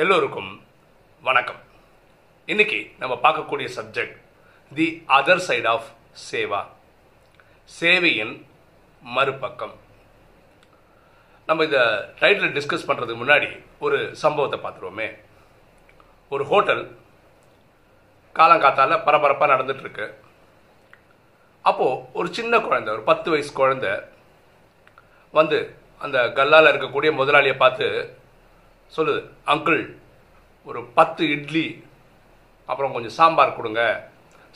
எல்லோருக்கும் வணக்கம். இன்னைக்கு நம்ம பார்க்கக்கூடிய subject the other side of seva. சேவையின் மறுபக்கம். நம்ம இந்த டைட்டில் டிஸ்கஸ் பண்ணுறதுக்கு முன்னாடி ஒரு சம்பவத்தை பார்த்துருவோமே. ஒரு ஹோட்டல் காலங்காத்தால பரபரப்பாக நடந்துகிட்ருக்கு அப்போது ஒரு சின்ன குழந்தை ஒரு பத்து வயசு குழந்தை வந்து அந்த கல்லால் இருக்கக்கூடிய முதலாளியை பார்த்து சொல்லுது அங்கிள் ஒரு பத்து இட்லி அப்புறம் கொஞ்சம் சாம்பார் கொடுங்க.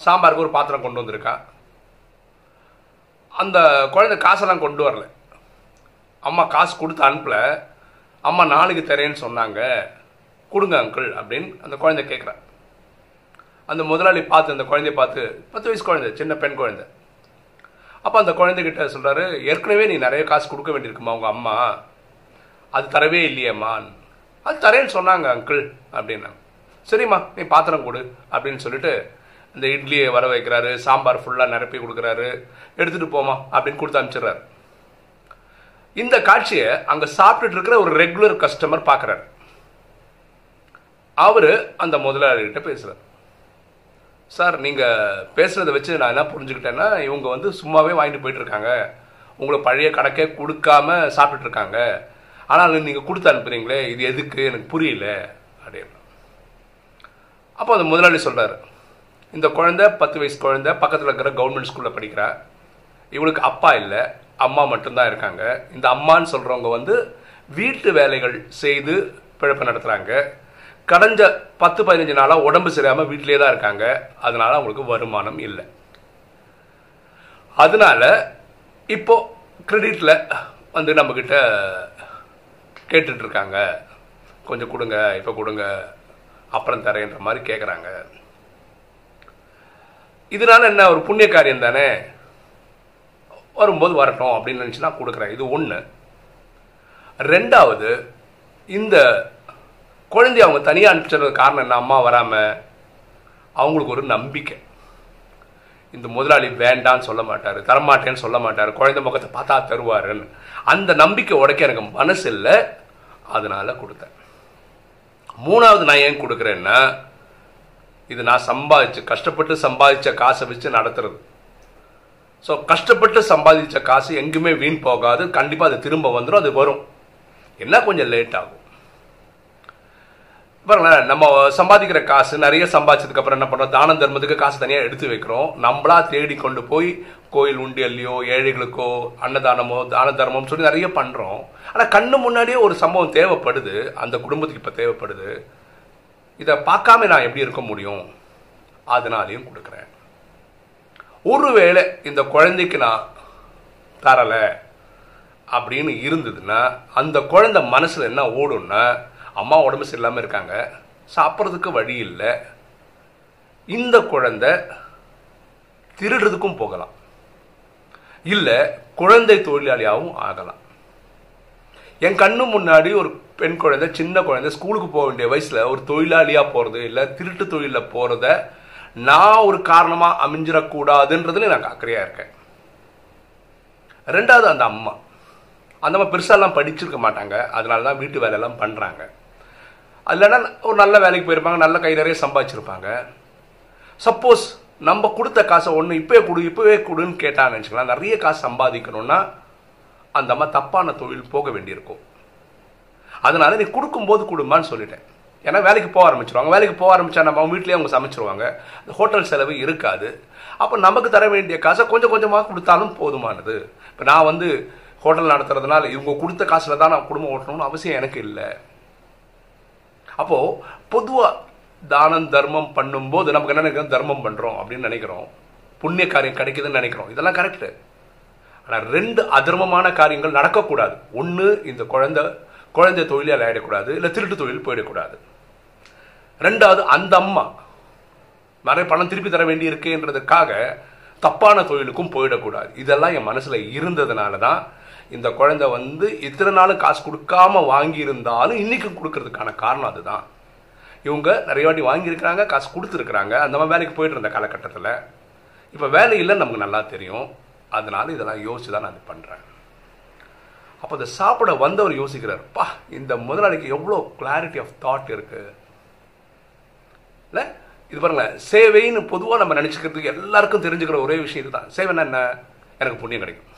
சாம்பாருக்கு ஒரு பாத்திரம் கொண்டு வந்திருக்கான் அந்த குழந்தை காசெல்லாம் கொண்டு வரல. அம்மா காசு கொடுத்து அனுப்பல. அம்மா நாளைக்கு தரேன்னு சொன்னாங்க. கொடுங்க அங்கிள் அப்படின்னு அந்த குழந்தை கேட்குறா அந்த முதலாளி பார்த்து அந்த குழந்தைய பார்த்து பத்து வயசு குழந்தை சின்ன பெண் குழந்தை. அப்போ அந்த குழந்தைகிட்ட சொல்கிறாரு ஏற்கனவே நீ நிறைய காசு கொடுக்க வேண்டியிருக்குமா உங்கள் அம்மா? அது தரவே இல்லையேம்மா அது தரேன்னு சொன்னாங்க அங்கிள் அப்படின்னாங்க. சரிம்மா நீ பாத்திரம் கொடு அப்படின்னு சொல்லிட்டு இந்த இட்லியை வர வைக்கிறாரு சாம்பார் ஃபுல்லாக நிரப்பி கொடுக்குறாரு. எடுத்துகிட்டு போமா அப்படின்னு கொடுத்து அனுப்பிச்சிடுறாரு. இந்த காட்சியை அங்கே சாப்பிட்டுட்டு இருக்கிற ஒரு ரெகுலர் கஸ்டமர் பார்க்குறாரு அவர் அந்த முதலாளிகிட்ட பேசுகிறார் சார் நீங்கள் பேசுகிறத வச்சு நான் என்ன புரிஞ்சுக்கிட்டேன்னா இவங்க வந்து சும்மாவே வாங்கிட்டு போயிட்டுருக்காங்க உங்களை உங்களுக்கு பழைய கணக்கே கொடுக்காம சாப்பிட்டுட்டு இருக்காங்க. ஆனால் நீங்கள் கொடுத்து அனுப்புறீங்களே இது எதுக்கு? எனக்கு புரியல. அப்படின்னு. அப்போ அந்த முதலாளி சொல்கிறார் இந்த குழந்தை பத்து வயசு குழந்தை பக்கத்தில் இருக்கிற கவர்மெண்ட் ஸ்கூலில் படிக்கிறா. இவளுக்கு அப்பா இல்லை அம்மா மட்டும்தான் இருக்காங்க. இந்த அம்மான்னு சொல்கிறவங்க வந்து வீட்டு வேலைகள் செய்து பிழப்பு நடத்துகிறாங்க கடைஞ்ச பத்து பதினஞ்சு நாளாக உடம்பு சரியாமல் வீட்டிலே தான் இருக்காங்க. அதனால அவங்களுக்கு வருமானம் இல்லை. அதனால இப்போ கிரெடிட்டில் வந்து நம்மக்கிட்ட கேட்டுட்டு இருக்காங்க கொஞ்சம் கொடுங்க இப்போ கொடுங்க அப்புறம் தரேன்ற மாதிரி கேட்குறாங்க இதனால என்ன ஒரு புண்ணிய காரியம் தானே வரும்போது வரட்டும் அப்படின்னு நினச்சி நான் கொடுக்குறேன். இது ஒன்று ரெண்டாவது இந்த குழந்தைய அவங்க தனியாக அனுப்பிச்சது காரணம் என்ன? அம்மா வராமல் அவங்களுக்கு ஒரு நம்பிக்கை. இந்த முதலாளி வேண்டான்னு சொல்ல மாட்டார் தரமாட்டேன்னு சொல்ல மாட்டார் குழந்தை முகத்தை பார்த்தா தருவாருன்னு. அந்த நம்பிக்கை உடைக்க எனக்கு மனசு இல்லை அதனால் கொடுத்தேன். மூணாவது நான் ஏன் கொடுக்குறேன்னா இது நான் சம்பாதிச்சு கஷ்டப்பட்டு சம்பாதிச்ச காசை வச்சு நடத்துறது. ஸோ கஷ்டப்பட்டு சம்பாதிச்ச காசு எங்கேயுமே வீண் போகாது. கண்டிப்பாக அது திரும்ப வந்துடும் அது வரும். என்ன கொஞ்சம் லேட் ஆகும். பாருங்களேன் நம்ம சம்பாதிக்கிற காசு நிறைய சம்பாதிச்சதுக்கு அப்புறம் என்ன பண்ணுறோம் தான தர்மத்துக்கு காசு தனியாக எடுத்து வைக்கிறோம். நம்மளா தேடி கொண்டு போய் கோயில் உண்டியல்லையோ ஏழைகளுக்கோ அன்னதானமோ தான தர்மம் சொல்லி நிறைய பண்ணுறோம் ஆனால் கண்ணு முன்னாடியே ஒரு சம்பவம் தேவைப்படுது. அந்த குடும்பத்துக்கு இப்போ தேவைப்படுது. இதை பார்க்காம நான் எப்படி இருக்க முடியும்? அதனாலையும் கொடுக்குறேன். ஒருவேளை இந்த குழந்தைக்கு நான் தரலை அப்படின்னு இருந்ததுன்னா அந்த குழந்தை மனசில் என்ன ஓடும்னா அம்மா உடம்பு சரியில்லாமல் இருக்காங்க. சாப்பிட்றதுக்கு வழி இல்லை. இந்த குழந்தை திருடுறதுக்கும் போகலாம். இல்லை குழந்தை தொழிலாளியாகவும் ஆகலாம். என் கண்ணு முன்னாடி ஒரு பெண் குழந்தை சின்ன குழந்தை ஸ்கூலுக்கு போக வேண்டிய வயசில் ஒரு தொழிலாளியாக போகிறது இல்லை திருட்டு தொழிலில் போகிறத நான் ஒரு காரணமாக அமைஞ்சிடக்கூடாதுன்றதுல நான் அக்கறையாக இருக்கேன். ரெண்டாவது அந்த அம்மா. அந்த அம்மா பெருசாலாம் படிச்சிருக்க மாட்டாங்க. அதனால தான் வீட்டு வேலையெல்லாம் பண்ணுறாங்க இல்லைன்னா ஒரு நல்ல வேலைக்கு போயிருப்பாங்க நல்ல கை நிறைய சம்பாதிச்சிருப்பாங்க. சப்போஸ் நம்ம கொடுத்த காசை ஒன்று இப்போவே கொடு இப்போவே கொடுன்னு கேட்டாங்கன்னு வச்சுக்கலாம் நிறைய காசு சம்பாதிக்கணும்னா அந்த அம்மா தப்பான தொழில் போக வேண்டியிருக்கும். அதனால நீ கொடுக்கும்போது கொடுமான்னு சொல்லிட்டேன். ஏன்னா வேலைக்கு போக ஆரம்பிச்சிருவாங்க. வேலைக்கு போக ஆரம்பிச்சா நம்ம அவங்க வீட்லேயே அவங்க சமைச்சிருவாங்க. ஹோட்டல் செலவு இருக்காது. அப்போ நமக்கு தர வேண்டிய காசை கொஞ்சம் கொஞ்சமாக கொடுத்தாலும் போதுமானது. இப்போ நான் வந்து ஹோட்டல் நடத்துறதுனால இவங்க கொடுத்த காசில் தான் நான் குடும்பம் ஓட்டணும்னு அவசியம் எனக்கு இல்லை. அப்போது பொதுவாக தானம் தர்மம் பண்ணும்போது நமக்கு என்ன நினைக்கிறோம்? தர்மம் பண்ணுறோம் அப்படின்னு நினைக்கிறோம். புண்ணிய காரியம் கிடைக்குதுன்னு நினைக்கிறோம். இதெல்லாம் கரெக்டு ஆனால் ரெண்டு அதர்மமான காரியங்கள் நடக்கக்கூடாது. ஒன்று இந்த குழந்தை குழந்தை தொழிலால் ஆகிடக்கூடாது இல்லை திருட்டு தொழில் போயிடக்கூடாது. ரெண்டாவது அந்த அம்மா நிறைய பணம் திருப்பி தர வேண்டி இருக்கேன்றதுக்காக தப்பான தொழிலுக்கும் போயிடக்கூடாது. இதெல்லாம் என் மனசில் இருந்ததுனால தான் இந்த குழந்தை வந்து இத்தனை நாளும் காசு கொடுக்காம வாங்கியிருந்தாலும் இன்றைக்கும் கொடுக்கறதுக்கான காரணம் அதுதான். இவங்க நிறைய வாட்டி வாங்கியிருக்கிறாங்க காசு கொடுத்துருக்குறாங்க. அந்த மாதிரி வேலைக்கு போயிட்டு இருந்த காலகட்டத்தில் இப்போ வேலை இல்லைன்னு நமக்கு நல்லா தெரியும். அதனால இதெல்லாம் யோசிச்சு தான் நான் இது பண்ணுறேன் அப்போ அந்த சாப்பிட வந்தவர் யோசிக்கிறார் பா இந்த முதலாளிக்கு எவ்வளோ கிளாரிட்டி ஆஃப் தாட் இருக்கு. இல்லை இது பாருங்களேன் சேவைன்னு பொதுவாக நம்ம நினச்சிக்கிறதுக்கு எல்லாருக்கும் தெரிஞ்சுக்கிற ஒரே விஷயம் இதுதான். சேவைன்னா என்ன? எனக்கு புண்ணியம் கிடைக்கும்.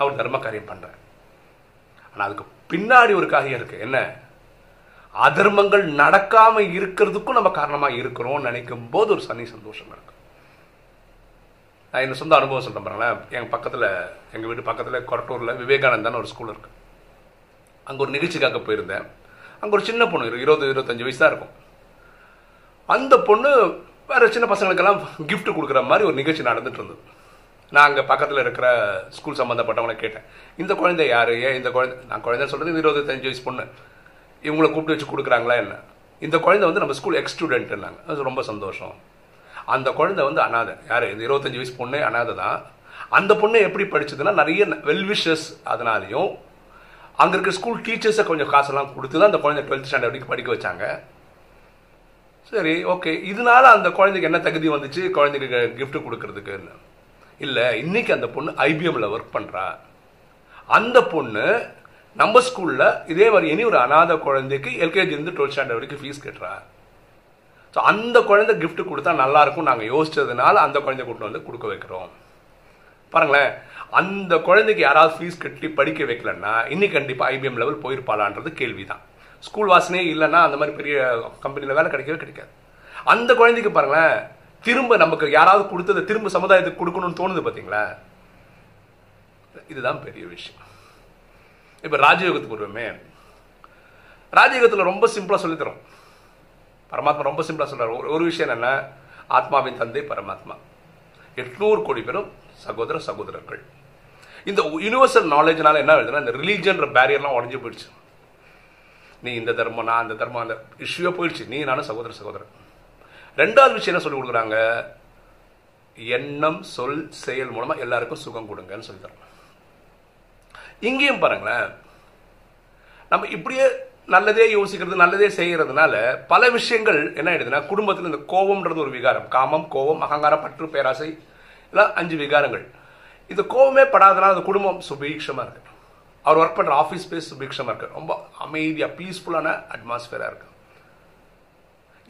அவர் தர்ம காரியம் பண்ணுறேன் ஆனால் அதுக்கு பின்னாடி ஒரு காரியம் இருக்கு. என்ன? அதர்மங்கள் நடக்காம இருக்கிறதுக்கும் நம்ம காரணமா இருக்கிறோம்னு நினைக்கும் போது ஒரு சனி சந்தோஷம் இருக்கு நான் என்ன சொந்த அனுபவம் சொல்றேன் பாருங்களேன். எங்க பக்கத்துல எங்க வீட்டு பக்கத்துல கொரட்டூர்ல விவேகானந்தான்னு ஒரு ஸ்கூல் இருக்கு. அங்க ஒரு நிகழ்ச்சிக்காக போயிருந்தேன். அங்க ஒரு சின்ன பொண்ணு இருபது இருபத்தஞ்சு வயசு தான் இருக்கும். அந்த பொண்ணு வேற சின்ன பசங்களுக்கெல்லாம் கிஃப்ட் கொடுக்குற மாதிரி ஒரு நிகழ்ச்சி நடந்துட்டு இருந்தது. நான் அங்கே பக்கத்தில் இருக்கிற ஸ்கூல் சம்மந்தப்பட்டவங்களை கேட்டேன். இந்த குழந்தை யார்? ஏன் இந்த குழந்தை? நான் குழந்தை சொல்கிறது இருபத்தஞ்சு வயசு பொண்ணு. இவங்களை கூப்பிட்டு வச்சு கொடுக்குறாங்களா என்ன? இந்த குழந்தை வந்து நம்ம ஸ்கூல் எக்ஸ் ஸ்டூடெண்ட்னாங்க அது ரொம்ப சந்தோஷம். அந்த குழந்தை வந்து அனாதை. யார்? இந்த இருபத்தஞ்சு வயசு பொண்ணே அனாதை தான். அந்த பொண்ணு எப்படி படிச்சதுன்னா நிறைய வெல்விஷஸ் அதனாலையும் அங்கே இருக்கிற ஸ்கூல் டீச்சர்ஸை கொஞ்சம் காசெல்லாம் கொடுத்து தான் அந்த குழந்தை டுவெல்த் ஸ்டாண்டர்ட் வரைக்கும் படிக்க வச்சாங்க. சரி ஓகே இதனால அந்த குழந்தைக்கு என்ன தகுதி வந்துச்சு? குழந்தைக்கு gift கொடுக்கறதுக்குன்னு. இல்லை இன்னைக்கு அந்த பொண்ணு ஐபிஎம்ல ஒர்க் பண்ணுறா அந்த பொண்ணு நம்ம ஸ்கூலில் இதே மாதிரி இனி ஒரு அனாதை குழந்தைக்கு எல்கேஜிலேருந்து டுவெல்த் ஸ்டாண்டர்ட் வரைக்கும் ஃபீஸ் கட்டுறா. ஸோ அந்த குழந்தை கிஃப்ட் கொடுத்தா நல்லாயிருக்கும் நாங்கள் யோசிச்சதுனால அந்த குழந்தை கூட்டம் வந்து கொடுக்க வைக்கிறோம். பாருங்களேன் அந்த குழந்தைக்கு யாராவது ஃபீஸ் கட்டி படிக்க வைக்கலன்னா இன்னைக்கு கண்டிப்பாக ஐபிஎம் லெவல் போயிருப்பாளான்றது கேள்விதான். ஸ்கூல் வாசனையே இல்லைன்னா அந்த மாதிரி பெரிய கம்பெனியில் வேலை கிடைக்கவே கிடைக்காது. அந்த குழந்தைக்கு பாருங்களேன் திரும்ப நமக்கு யாராவது கொடுத்ததை திரும்ப சமுதாயத்துக்கு கொடுக்கணும்னு தோணுது பார்த்தீங்களா இதுதான் பெரிய விஷயம். இப்போ ராஜயோகத்துக்கு வருவோமே. ராஜயோகத்தில் ரொம்ப சிம்பிளாக சொல்லித்தரோம் பரமாத்மா ரொம்ப சிம்பிளாக சொல்கிறார் ஒரு ஒரு விஷயம் என்ன ஆத்மாவின் தந்தை பரமாத்மா. எட்நூறு கோடி பேரும் சகோதர சகோதரர்கள். இந்த யூனிவர்சல் நாலேஜ்னால என்ன ஆகுதுன்னா இந்த ரிலீஜன்ற பேரியர்லாம் உடஞ்சி போயிடுச்சு. நீ இந்த தர்மம் நான் அந்த தர்மம் அந்த இஷ்யூவே போயிடுச்சு. நீ நானும் சகோதர சகோதரன். ரெண்டாவது விஷயம் என்ன சொல்லி கொடுக்குறாங்க? எண்ணம் சொல் செயல் மூலமா எல்லாருக்கும் சுகம் கொடுங்கன்னு சொல்லி தரோம் இங்கேயும் பாருங்களேன் நம்ம இப்படியே நல்லதே யோசிக்கிறது நல்லதே செய்யறதுனால பல விஷயங்கள் என்ன ஆயிடுதுன்னா குடும்பத்தில் இந்த கோபம்ன்றது ஒரு விகாரம். காமம் கோபம் அகங்காரம் பற்று பேராசை எல்லாம் அஞ்சு விகாரங்கள். இந்த கோபமே படாதனால அந்த குடும்பம் சுபீட்சமாக இருக்கு. அவர் ஒர்க் பண்ணுற ஆஃபீஸ் ஸ்பேஸ் சுபீட்சமா இருக்கு. ரொம்ப அமைதியாக பீஸ்ஃபுல்லான அட்மாஸ்பியராக இருக்கு.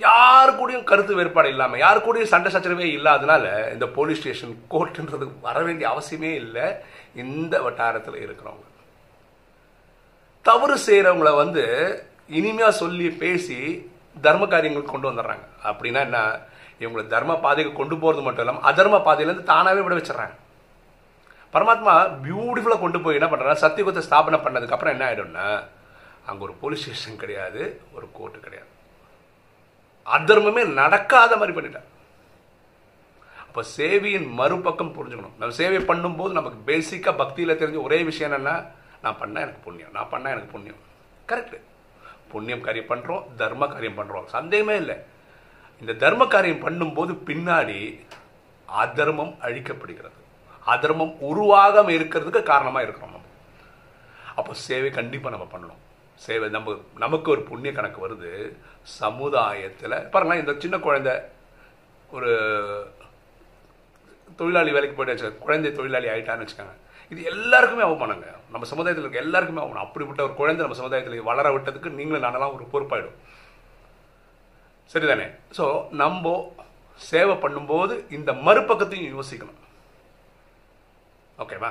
யார் கூடயும் கருத்து வேறுபாடு இல்லாமல் யார் கூடயும் சண்டை சச்சரவே இல்லாதனால இந்த போலீஸ் ஸ்டேஷன் கோர்ட்டுன்றது வர வேண்டிய அவசியமே இல்லை. இந்த வட்டாரத்தில் இருக்கிறவங்க. தவறு செய்கிறவங்கள வந்து இனிமையாக சொல்லி பேசி தர்ம காரியங்களுக்கு கொண்டு வந்துடுறாங்க. அப்படின்னா என்ன? இவங்களை தர்ம பாதைக்கு கொண்டு போகிறது மட்டும் இல்லாமல் அதர்ம பாதையிலேருந்து தானாகவே விட வச்சிடறாங்க. பரமாத்மா பியூட்டிஃபுல்லாக கொண்டு போய் என்ன பண்ணுறாங்க சத்தியகுத்தை ஸ்தாபனை பண்ணதுக்கப்புறம் என்ன ஆயிடும்னா அங்கே ஒரு போலீஸ் ஸ்டேஷன் கிடையாது ஒரு கோர்ட்டு கிடையாது. அதர்மமே நடக்காத மாதிரி பண்ணிட்டார் அப்போ சேவையின் மறுபக்கம் புரிஞ்சுக்கணும். நம்ம சேவை பண்ணும்போது நமக்கு பேசிக்காக பக்தியில தெரிஞ்ச ஒரே விஷயம் என்னன்னா நான் பண்ணால் எனக்கு புண்ணியம். நான் பண்ணால் எனக்கு புண்ணியம். கரெக்ட் புண்ணியம் காரியம் பண்ணுறோம் தர்ம காரியம் பண்ணுறோம் சந்தேகமே இல்லை. இந்த தர்ம காரியம் பண்ணும்போது பின்னாடி அதர்மம் அழிக்கப்படுகிறது. அதர்மம் உருவாகாமல் இருக்கிறதுக்கு காரணமாக இருக்கிறோம் நம்ம. அப்போ சேவை கண்டிப்பாக நம்ம பண்ணணும். சேவை நம்ம நமக்கு ஒரு புண்ணிய கணக்கு வருது. சமுதாயத்தில் பாருங்களேன் இந்த சின்ன குழந்தை ஒரு தொழிலாளி வேலைக்கு போயிட்டு வச்சு குழந்தை தொழிலாளி ஆயிட்டான்னு வச்சுக்கோங்க. இது எல்லாருக்குமே அவமானங்க. நம்ம சமுதாயத்தில் இருக்க எல்லாருக்குமே அவமானம். அப்படிப்பட்ட ஒரு குழந்தை நம்ம சமுதாயத்தில் வளர விட்டதுக்கு நீங்களும் நானெல்லாம் ஒரு பொறுப்பாயிடும். சரிதானே? ஸோ நம்ம சேவை பண்ணும்போது இந்த மறுபக்கத்தையும் யோசிக்கணும். ஓகேவா